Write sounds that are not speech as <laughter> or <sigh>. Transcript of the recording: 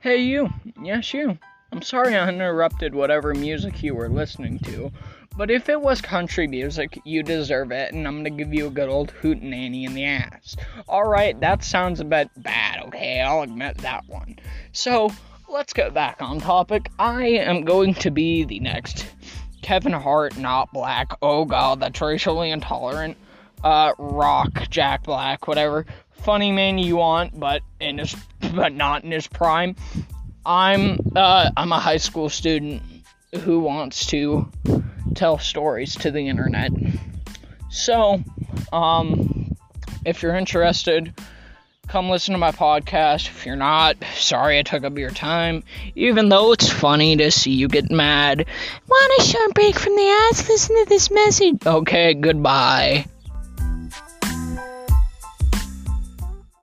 Hey, you. Yes, you. I'm sorry I interrupted whatever music you were listening to, but if it was country music, you deserve it, and I'm gonna give you a good old hootenanny in the ass. Alright, that sounds a bit bad, okay? I'll admit that one. So, let's get back on topic. I am going to be the next Kevin Hart, not black. Oh god, that's racially intolerant. Uh, Rock, Jack Black, whatever. Funny man you want, but in his, <laughs> but not in his prime. I'm, uh, I'm a high school student who wants to tell stories to the internet. So, um, if you're interested, come listen to my podcast. If you're not, sorry I took up your time. Even though it's funny to see you get mad. Want a short break from the ads? Listen to this message. Okay, goodbye.